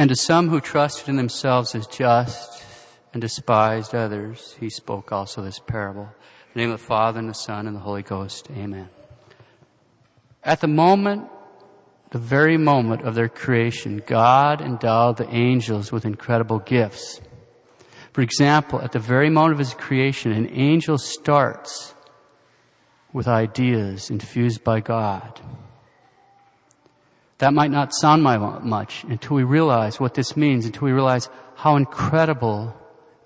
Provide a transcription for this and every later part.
And to some who trusted in themselves as just and despised others, he spoke also this parable. In the name of the Father and the Son and the Holy Ghost. Amen. At the moment, the very moment of their creation, God endowed the angels with incredible gifts. For example, at the very moment of his creation, an angel starts with ideas infused by God. That might not sound much until we realize what this means, until we realize how incredible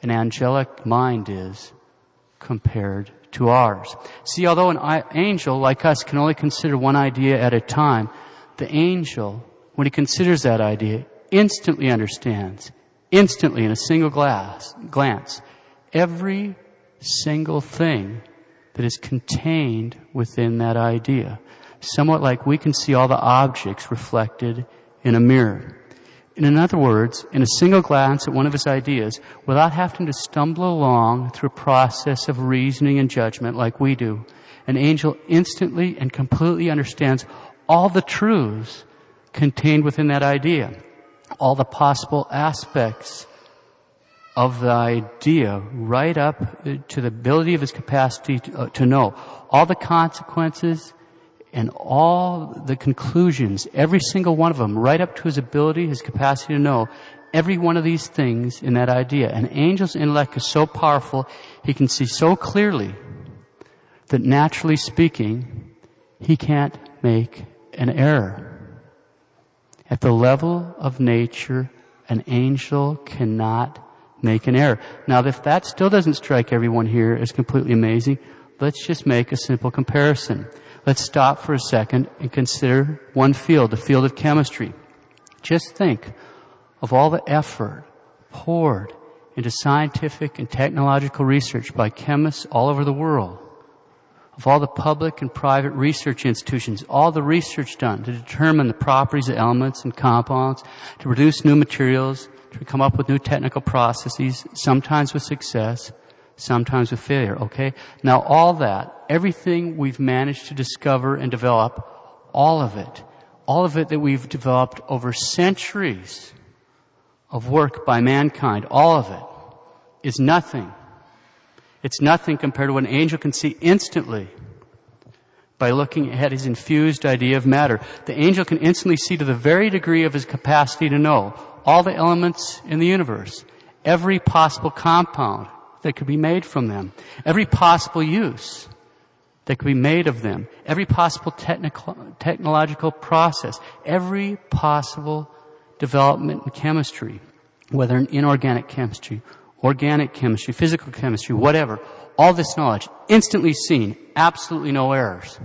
an angelic mind is compared to ours. See, although an angel like us can only consider one idea at a time, the angel, when he considers that idea, instantly understands, instantly in a single glass, glance, every single thing that is contained within that idea. Somewhat like we can see all the objects reflected in a mirror. In other words, in a single glance at one of his ideas, without having to stumble along through a process of reasoning and judgment like we do, an angel instantly and completely understands all the truths contained within that idea, all the possible aspects of the idea right up to the ability of his capacity to, uh, to know all the consequences and all the conclusions, every single one of them, right up to his ability, his capacity to know every one of these things in that idea. An angel's intellect is so powerful, he can see so clearly that naturally speaking, he can't make an error. At the level of nature, an angel cannot make an error. Now, if that still doesn't strike everyone here as completely amazing, let's just make a simple comparison. Let's stop for a second and consider one field, the field of chemistry. Just think of all the effort poured into scientific and technological research by chemists all over the world of all the public and private research institutions, all the research done to determine the properties of elements and compounds, to produce new materials, to come up with new technical processes, sometimes with success, sometimes with failure, okay? Now all that, everything we've managed to discover and develop, all of it, all of it that we've developed over centuries of work by mankind, all of it is nothing it's nothing compared to what an angel can see instantly by looking at his infused idea of matter. The angel can instantly see to the very degree of his capacity to know all the elements in the universe, every possible compound that could be made from them, every possible use that could be made of them, every possible technological process, every possible development in chemistry, whether in inorganic chemistry organic chemistry, physical chemistry, whatever, all this knowledge, instantly seen, absolutely no errors.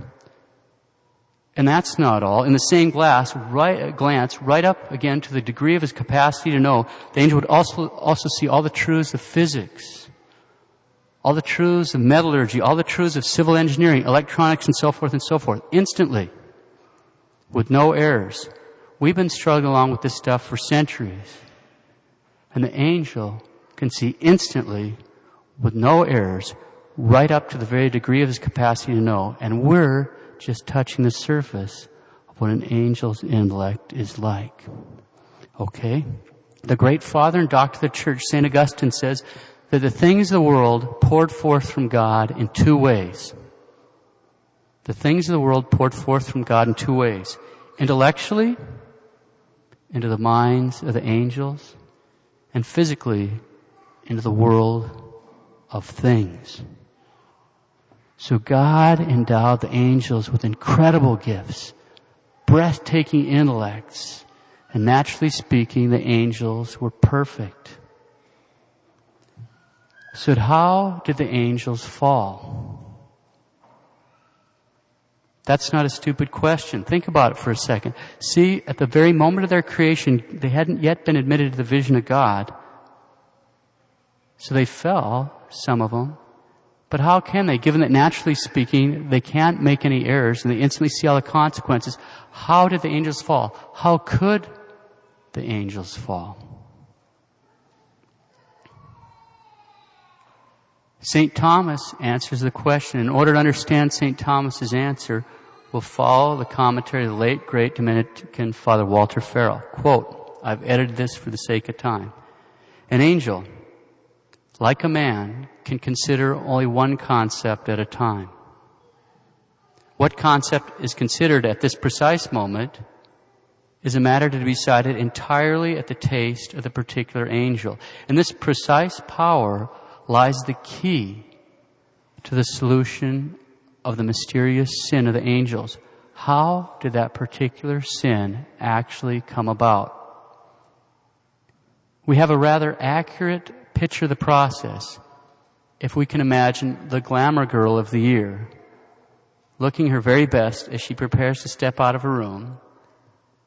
And that's not all. In the same glass, right, glance, right up again to the degree of his capacity to know, the angel would also, also see all the truths of physics, all the truths of metallurgy, all the truths of civil engineering, electronics, and so forth and so forth, instantly, with no errors. We've been struggling along with this stuff for centuries. And the angel can see instantly with no errors right up to the very degree of his capacity to know. And we're just touching the surface of what an angel's intellect is like. Okay? The great father and doctor of the church, St. Augustine says that the things of the world poured forth from God in two ways. The things of the world poured forth from God in two ways. Intellectually, into the minds of the angels, and physically into the world of things. So God endowed the angels with incredible gifts, breathtaking intellects, and naturally speaking, the angels were perfect. So how did the angels fall? That's not a stupid question. Think about it for a second. See, at the very moment of their creation, they hadn't yet been admitted to the vision of God. So they fell, some of them. But how can they, given that naturally speaking, they can't make any errors and they instantly see all the consequences? How did the angels fall? How could the angels fall? St. Thomas answers the question. In order to understand St. Thomas's answer, we'll follow the commentary of the late great Dominican Father Walter Farrell. Quote, I've edited this for the sake of time. An angel, like a man, can consider only one concept at a time. What concept is considered at this precise moment is a matter to be decided entirely at the taste of the particular angel. And this precise power lies the key to the solution of the mysterious sin of the angels. How did that particular sin actually come about? We have a rather accurate picture of the process if we can imagine the glamour girl of the year looking her very best as she prepares to step out of her room,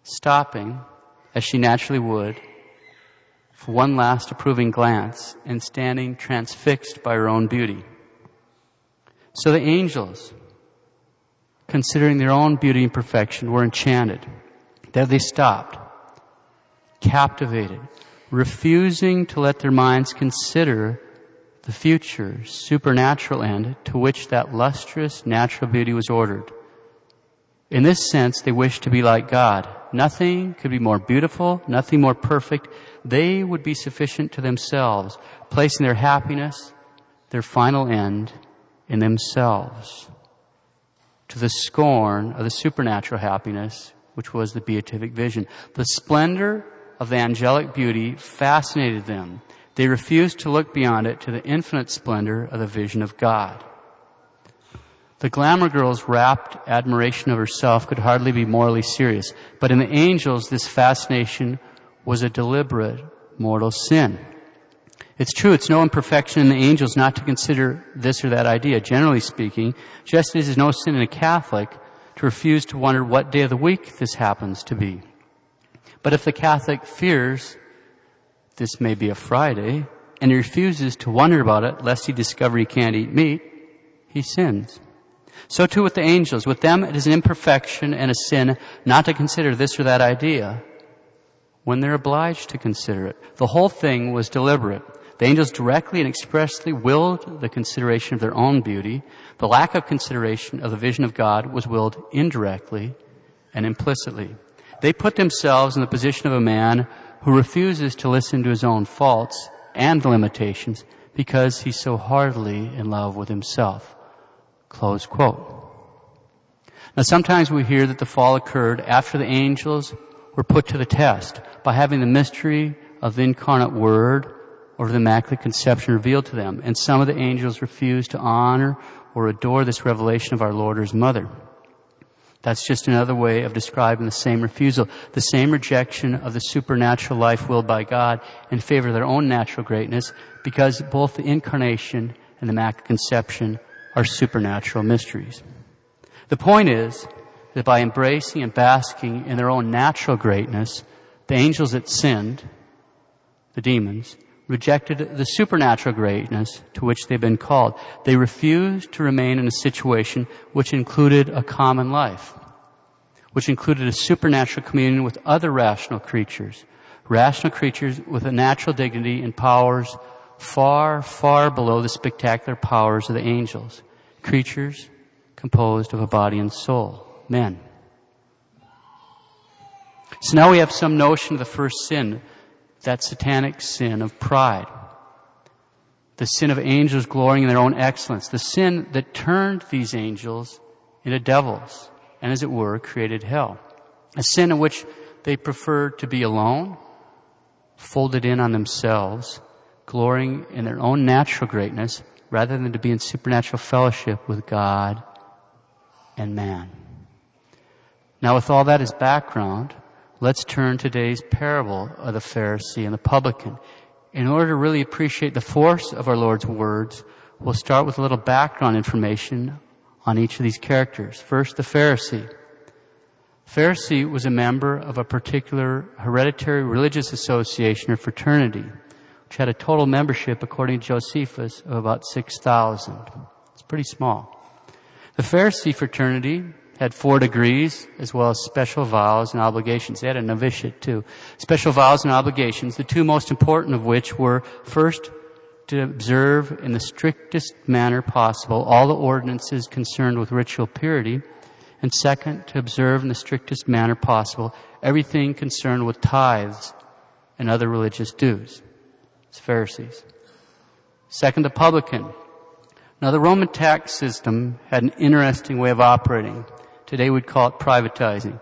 stopping, as she naturally would, for one last approving glance and standing transfixed by her own beauty. So the angels, considering their own beauty and perfection, were enchanted. There they stopped, captivated, refusing to let their minds consider the future supernatural end to which that lustrous natural beauty was ordered. In this sense, they wished to be like God. Nothing could be more beautiful, nothing more perfect. They would be sufficient to themselves, placing their happiness, their final end, in themselves to the scorn of the supernatural happiness, which was the beatific vision. The splendor of the angelic beauty fascinated them. They refused to look beyond it to the infinite splendor of the vision of God. The glamour girl's rapt admiration of herself could hardly be morally serious, but in the angels, this fascination was a deliberate mortal sin. It's true, it's no imperfection in the angels not to consider this or that idea, generally speaking, just as it's no sin in a Catholic to refuse to wonder what day of the week this happens to be. But if the Catholic fears this may be a Friday, and he refuses to wonder about it lest he discover he can't eat meat, he sins. So too with the angels. With them it is an imperfection and a sin not to consider this or that idea when they're obliged to consider it. The whole thing was deliberate. The angels directly and expressly willed the consideration of their own beauty. The lack of consideration of the vision of God was willed indirectly and implicitly. They put themselves in the position of a man who refuses to listen to his own faults and limitations because he's so heartily in love with himself. Close quote. Now sometimes we hear that the fall occurred after the angels were put to the test by having the mystery of the incarnate word or the Immaculate Conception revealed to them. And some of the angels refused to honor or adore this revelation of our Lord or His Mother. That's just another way of describing the same refusal, the same rejection of the supernatural life willed by God in favor of their own natural greatness, because both the incarnation and the Immaculate Conception are supernatural mysteries. The point is that by embracing and basking in their own natural greatness, the angels that sinned, the demons, rejected the supernatural greatness to which they've been called. They refused to remain in a situation which included a common life, which included a supernatural communion with other rational creatures, rational creatures with a natural dignity and powers far, far below the spectacular powers of the angels, creatures composed of a body and soul, men. So now we have some notion of the first sin, that satanic sin of pride. The sin of angels glorying in their own excellence. The sin that turned these angels into devils and as it were created hell. A sin in which they preferred to be alone, folded in on themselves, glorying in their own natural greatness rather than to be in supernatural fellowship with God and man. Now with all that as background, let's turn today's parable of the Pharisee and the publican. In order to really appreciate the force of our Lord's words, we'll start with a little background information on each of these characters. First, the Pharisee. Pharisee was a member of a particular hereditary religious association or fraternity, which had a total membership, according to Josephus, of about 6,000. It's pretty small. The Pharisee fraternity had four degrees as well as special vows and obligations. They had a novitiate too. Special vows and obligations, the two most important of which were first to observe in the strictest manner possible all the ordinances concerned with ritual purity, and second, to observe in the strictest manner possible everything concerned with tithes and other religious dues. Pharisees. Second, the publican. Now the Roman tax system had an interesting way of operating. Today we'd call it privatizing.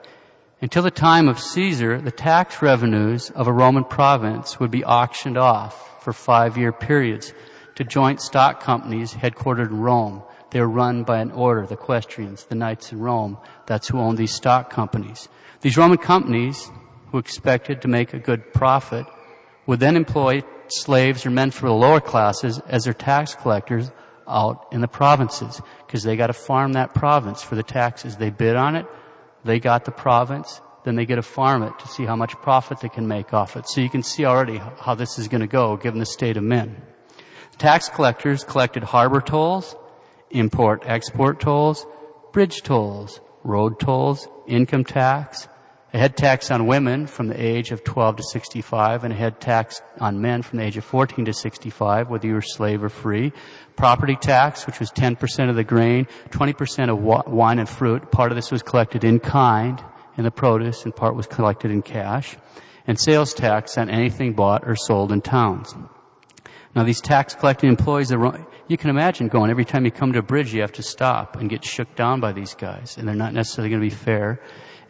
Until the time of Caesar, the tax revenues of a Roman province would be auctioned off for five year periods to joint stock companies headquartered in Rome. They were run by an order, the Equestrians, the knights in Rome. That's who owned these stock companies. These Roman companies, who expected to make a good profit, would then employ slaves or men from the lower classes as their tax collectors out in the provinces because they got to farm that province for the taxes. They bid on it, they got the province, then they get to farm it to see how much profit they can make off it. So you can see already how this is going to go given the state of men. Tax collectors collected harbor tolls, import export tolls, bridge tolls, road tolls, income tax, a head tax on women from the age of 12 to 65 and a head tax on men from the age of 14 to 65, whether you were slave or free. Property tax, which was 10% of the grain, 20% of wine and fruit. Part of this was collected in kind in the produce and part was collected in cash. And sales tax on anything bought or sold in towns. Now these tax collecting employees, you can imagine going every time you come to a bridge you have to stop and get shook down by these guys and they're not necessarily going to be fair.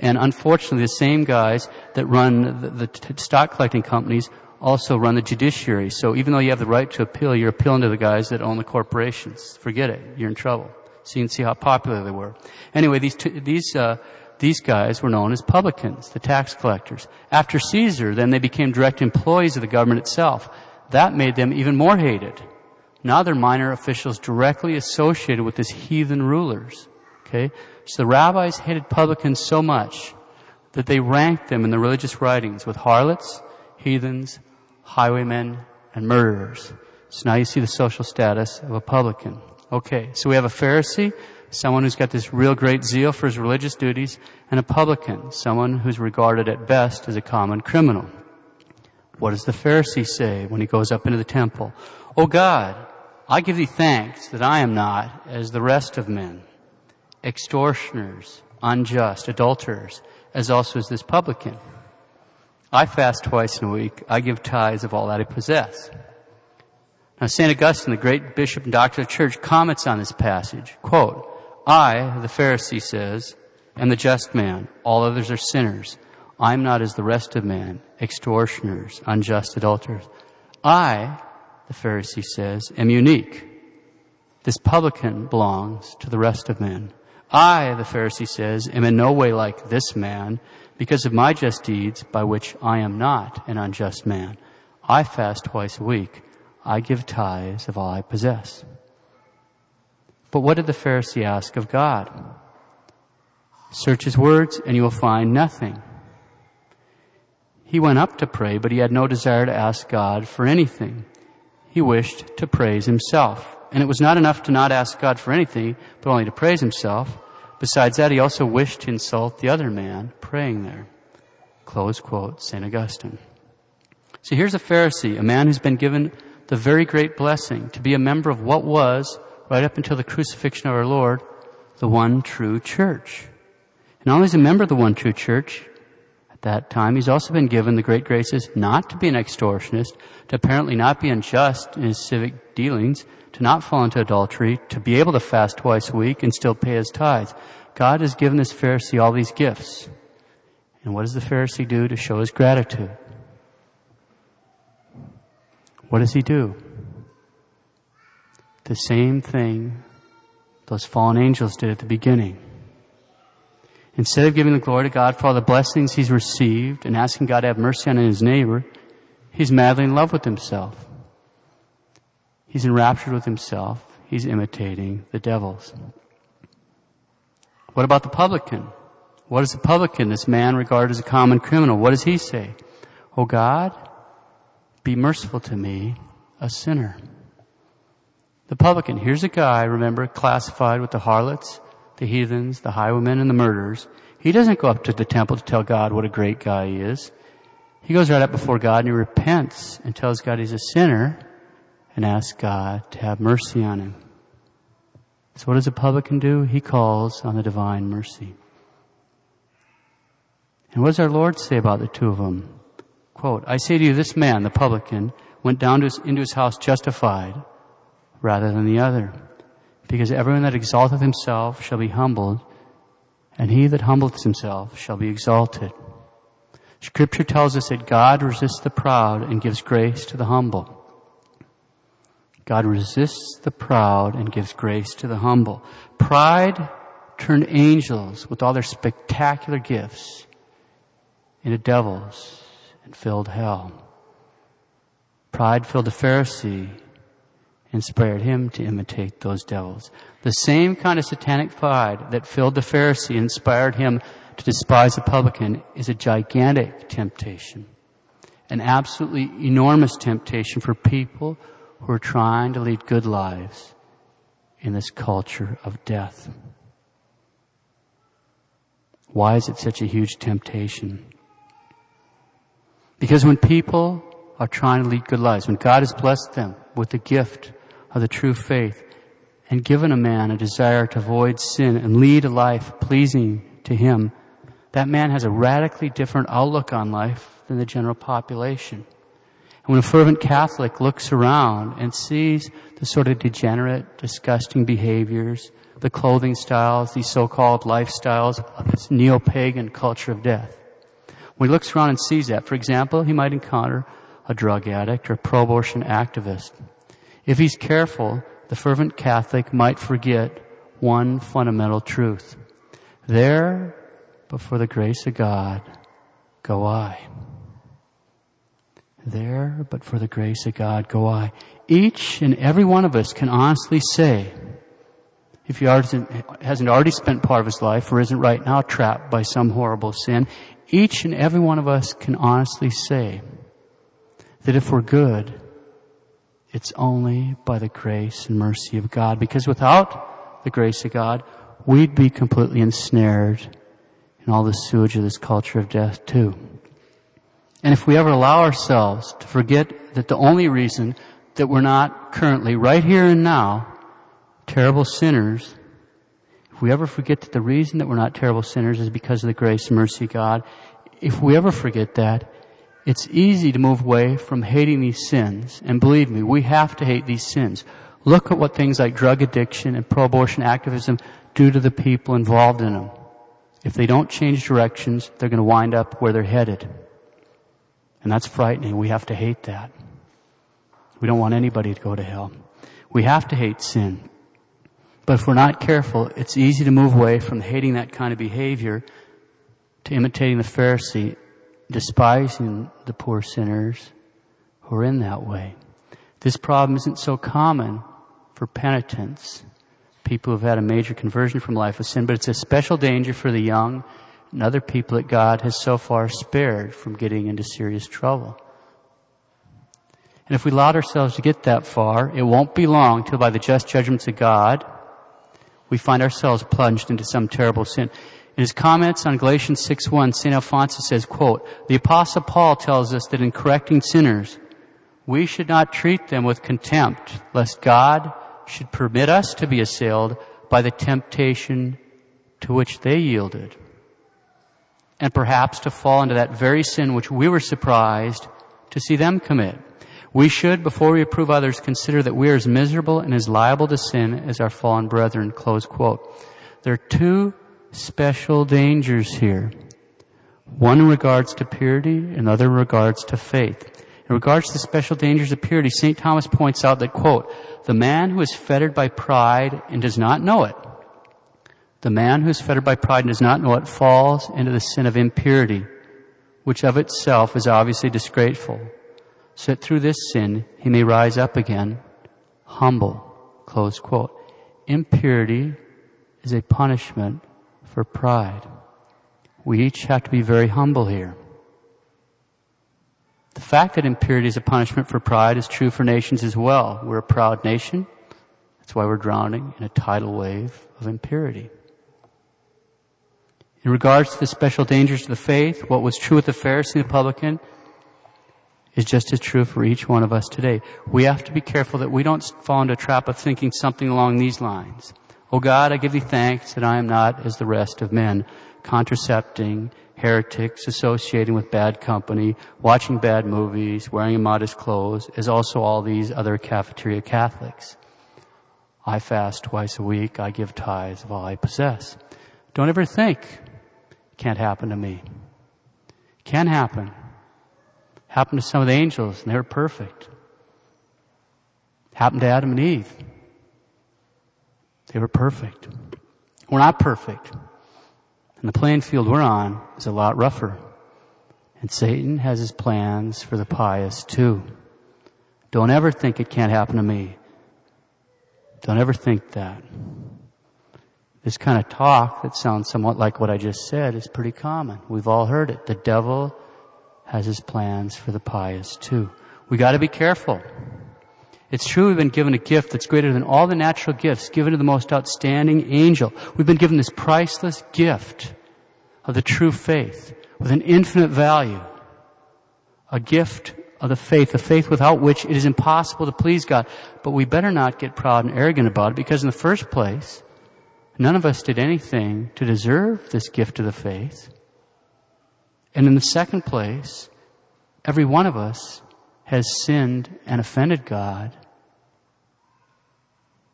And unfortunately, the same guys that run the, the stock collecting companies also run the judiciary. So even though you have the right to appeal, you're appealing to the guys that own the corporations. Forget it. You're in trouble. So you can see how popular they were. Anyway, these, these, uh, these guys were known as publicans, the tax collectors. After Caesar, then they became direct employees of the government itself. That made them even more hated. Now they're minor officials directly associated with these heathen rulers. Okay? So the rabbis hated publicans so much that they ranked them in the religious writings with harlots, heathens, highwaymen, and murderers. So now you see the social status of a publican. Okay, so we have a Pharisee, someone who's got this real great zeal for his religious duties, and a publican, someone who's regarded at best as a common criminal. What does the Pharisee say when he goes up into the temple? Oh God, I give thee thanks that I am not as the rest of men extortioners, unjust, adulterers, as also is this publican. I fast twice in a week. I give tithes of all that I possess. Now, St. Augustine, the great bishop and doctor of the church, comments on this passage. Quote, I, the Pharisee says, am the just man. All others are sinners. I'm not as the rest of men, extortioners, unjust adulterers. I, the Pharisee says, am unique. This publican belongs to the rest of men. I, the Pharisee says, am in no way like this man because of my just deeds by which I am not an unjust man. I fast twice a week. I give tithes of all I possess. But what did the Pharisee ask of God? Search his words and you will find nothing. He went up to pray, but he had no desire to ask God for anything. He wished to praise himself. And it was not enough to not ask God for anything, but only to praise himself. Besides that, he also wished to insult the other man praying there. Close quote, St. Augustine. So here's a Pharisee, a man who's been given the very great blessing to be a member of what was, right up until the crucifixion of our Lord, the one true church. And only is a member of the one true church, at that time, he's also been given the great graces not to be an extortionist, to apparently not be unjust in his civic dealings, to not fall into adultery, to be able to fast twice a week and still pay his tithes. God has given this Pharisee all these gifts. And what does the Pharisee do to show his gratitude? What does he do? The same thing those fallen angels did at the beginning. Instead of giving the glory to God for all the blessings he's received and asking God to have mercy on his neighbor, he's madly in love with himself. He's enraptured with himself. He's imitating the devils. What about the publican? What is the publican, this man regarded as a common criminal? What does he say? Oh God, be merciful to me, a sinner. The publican, here's a guy, remember, classified with the harlots, the heathens, the highwaymen, and the murderers. He doesn't go up to the temple to tell God what a great guy he is. He goes right up before God and he repents and tells God he's a sinner and ask God to have mercy on him. So what does a publican do? He calls on the divine mercy. And what does our Lord say about the two of them? Quote, I say to you, this man, the publican, went down his, into his house justified rather than the other. Because everyone that exalteth himself shall be humbled, and he that humbleth himself shall be exalted. Scripture tells us that God resists the proud and gives grace to the humble. God resists the proud and gives grace to the humble. Pride turned angels with all their spectacular gifts into devils and filled hell. Pride filled the Pharisee, and inspired him to imitate those devils. The same kind of satanic pride that filled the Pharisee, inspired him to despise the publican, is a gigantic temptation. An absolutely enormous temptation for people who are trying to lead good lives in this culture of death. Why is it such a huge temptation? Because when people are trying to lead good lives, when God has blessed them with the gift of the true faith and given a man a desire to avoid sin and lead a life pleasing to Him, that man has a radically different outlook on life than the general population. And when a fervent Catholic looks around and sees the sort of degenerate, disgusting behaviors, the clothing styles, these so-called lifestyles of this neo-pagan culture of death, when he looks around and sees that, for example, he might encounter a drug addict or a pro-abortion activist. If he's careful, the fervent Catholic might forget one fundamental truth. There, but for the grace of God, go I. There, but for the grace of God, go I. Each and every one of us can honestly say, if he hasn't already spent part of his life or isn't right now trapped by some horrible sin, each and every one of us can honestly say that if we're good, it's only by the grace and mercy of God. Because without the grace of God, we'd be completely ensnared in all the sewage of this culture of death too. And if we ever allow ourselves to forget that the only reason that we're not currently, right here and now, terrible sinners, if we ever forget that the reason that we're not terrible sinners is because of the grace and mercy of God, if we ever forget that, it's easy to move away from hating these sins. And believe me, we have to hate these sins. Look at what things like drug addiction and pro-abortion activism do to the people involved in them. If they don't change directions, they're going to wind up where they're headed. And that's frightening. We have to hate that. We don't want anybody to go to hell. We have to hate sin. But if we're not careful, it's easy to move away from hating that kind of behavior to imitating the Pharisee, despising the poor sinners who are in that way. This problem isn't so common for penitents, people who've had a major conversion from life of sin, but it's a special danger for the young and other people that God has so far spared from getting into serious trouble. And if we allowed ourselves to get that far, it won't be long till by the just judgments of God, we find ourselves plunged into some terrible sin. In his comments on Galatians 6.1, St. Alphonsus says, quote, The apostle Paul tells us that in correcting sinners, we should not treat them with contempt, lest God should permit us to be assailed by the temptation to which they yielded and perhaps to fall into that very sin which we were surprised to see them commit. We should, before we approve others, consider that we are as miserable and as liable to sin as our fallen brethren. Close quote. There are two special dangers here. One in regards to purity and the other in regards to faith. In regards to the special dangers of purity, St. Thomas points out that, quote, the man who is fettered by pride and does not know it the man who is fettered by pride and does not know it falls into the sin of impurity, which of itself is obviously disgraceful. So that through this sin he may rise up again, humble. Close quote. Impurity is a punishment for pride. We each have to be very humble here. The fact that impurity is a punishment for pride is true for nations as well. We're a proud nation. That's why we're drowning in a tidal wave of impurity. In regards to the special dangers of the faith, what was true with the Pharisee and the publican is just as true for each one of us today. We have to be careful that we don't fall into a trap of thinking something along these lines. Oh God, I give thee thanks that I am not as the rest of men, contracepting, heretics, associating with bad company, watching bad movies, wearing immodest clothes, as also all these other cafeteria Catholics. I fast twice a week. I give tithes of all I possess. Don't ever think can't happen to me. Can happen. Happened to some of the angels and they were perfect. Happened to Adam and Eve. They were perfect. We're not perfect. And the playing field we're on is a lot rougher. And Satan has his plans for the pious too. Don't ever think it can't happen to me. Don't ever think that. This kind of talk that sounds somewhat like what I just said is pretty common. We've all heard it. The devil has his plans for the pious too. We gotta be careful. It's true we've been given a gift that's greater than all the natural gifts given to the most outstanding angel. We've been given this priceless gift of the true faith with an infinite value. A gift of the faith, a faith without which it is impossible to please God. But we better not get proud and arrogant about it because in the first place, none of us did anything to deserve this gift of the faith. And in the second place, every one of us has sinned and offended God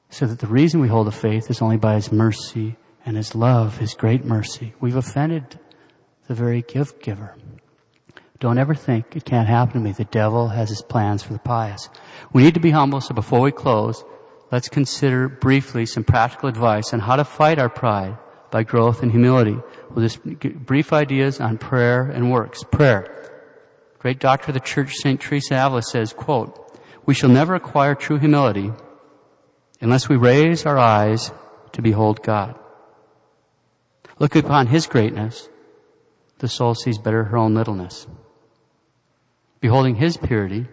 so that the reason we hold the faith is only by His mercy and His love, His great mercy. We've offended the very gift giver. Don't ever think it can't happen to me. The devil has his plans for the pious. We need to be humble, so before we close, let's consider briefly some practical advice on how to fight our pride by growth and humility. We'll just brief ideas on prayer and works. Prayer. Great doctor of the church, St. Teresa Avila says, quote, we shall never acquire true humility unless we raise our eyes to behold God. Look upon His greatness, the soul sees better her own littleness. Beholding His purity,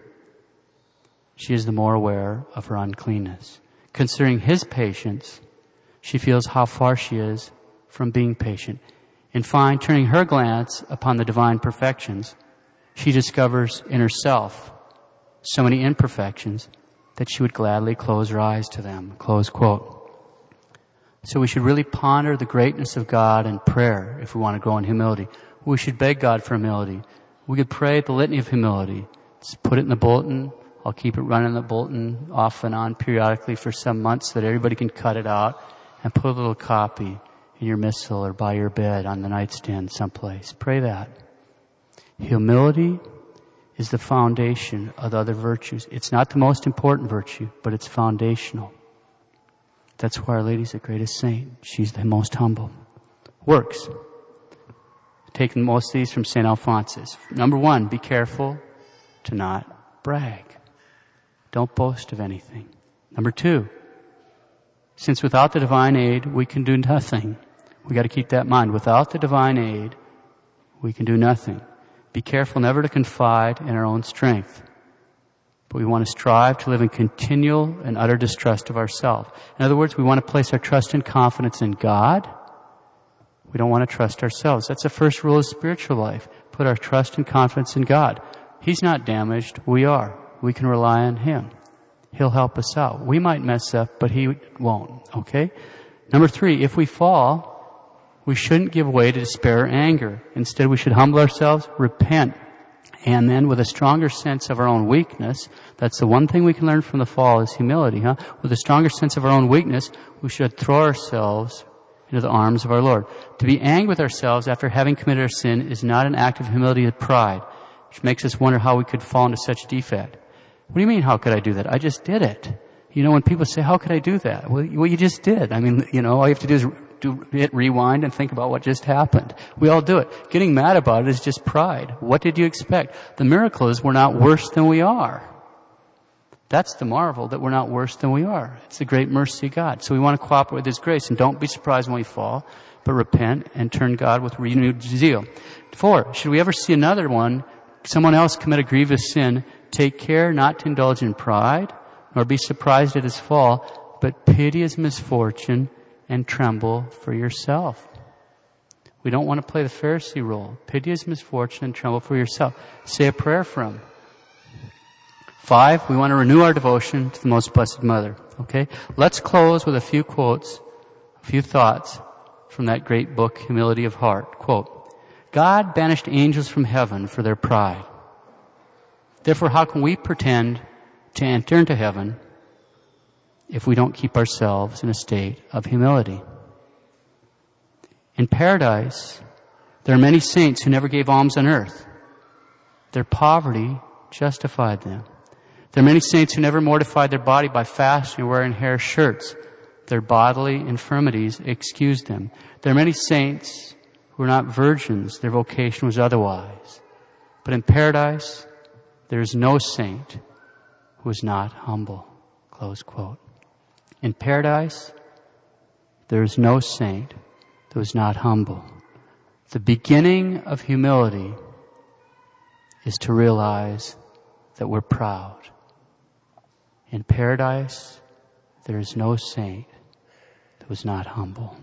she is the more aware of her uncleanness. Considering His patience, she feels how far she is from being patient. In fine, turning her glance upon the divine perfections, she discovers in herself so many imperfections that she would gladly close her eyes to them. Close quote. So we should really ponder the greatness of God in prayer if we want to grow in humility. We should beg God for humility. We could pray the litany of humility. Just put it in the bulletin. I'll keep it running in the bulletin off and on periodically for some months so that everybody can cut it out and put a little copy in your missal or by your bed on the nightstand someplace. Pray that. Humility is the foundation of the other virtues. It's not the most important virtue, but it's foundational. That's why Our Lady's the greatest saint. She's the most humble. Works. Taking most of these from St. Alphonsus. Number one, be careful to not brag. Don't boast of anything. Number two, since without the divine aid, we can do nothing. We gotta keep that in mind. Without the divine aid, we can do nothing. Be careful never to confide in our own strength. But we want to strive to live in continual and utter distrust of ourselves. In other words, we want to place our trust and confidence in God. We don't want to trust ourselves. That's the first rule of spiritual life. Put our trust and confidence in God. He's not damaged. We are. We can rely on Him. He'll help us out. We might mess up, but He won't. Okay? Number three, if we fall, we shouldn't give way to despair or anger. Instead, we should humble ourselves, repent, and then with a stronger sense of our own weakness, that's the one thing we can learn from the fall is humility, huh? With a stronger sense of our own weakness, we should throw ourselves into the arms of our Lord. To be angry with ourselves after having committed our sin is not an act of humility and pride, which makes us wonder how we could fall into such defect. What do you mean, how could I do that? I just did it. You know, when people say, how could I do that? Well, you just did. I mean, you know, all you have to do is do hit rewind and think about what just happened. We all do it. Getting mad about it is just pride. What did you expect? The miracle is we're not worse than we are. That's the marvel that we're not worse than we are. It's the great mercy of God. So we want to cooperate with His grace and don't be surprised when we fall, but repent and turn God with renewed zeal. Four, should we ever see another one, someone else commit a grievous sin, take care not to indulge in pride, nor be surprised at his fall, but pity his misfortune and tremble for yourself. We don't want to play the Pharisee role. Pity his misfortune and tremble for yourself. Say a prayer for him. Five, we want to renew our devotion to the Most Blessed Mother. Okay? Let's close with a few quotes, a few thoughts from that great book, Humility of Heart. Quote, God banished angels from heaven for their pride. Therefore, how can we pretend to enter into heaven if we don't keep ourselves in a state of humility? In paradise, there are many saints who never gave alms on earth. Their poverty justified them. There are many saints who never mortified their body by fasting or wearing hair shirts. Their bodily infirmities excused them. There are many saints who were not virgins. Their vocation was otherwise. But in paradise, there is no saint who is not humble. Close quote. In paradise, there is no saint who is not humble. The beginning of humility is to realize that we're proud. In paradise, there is no saint who is not humble.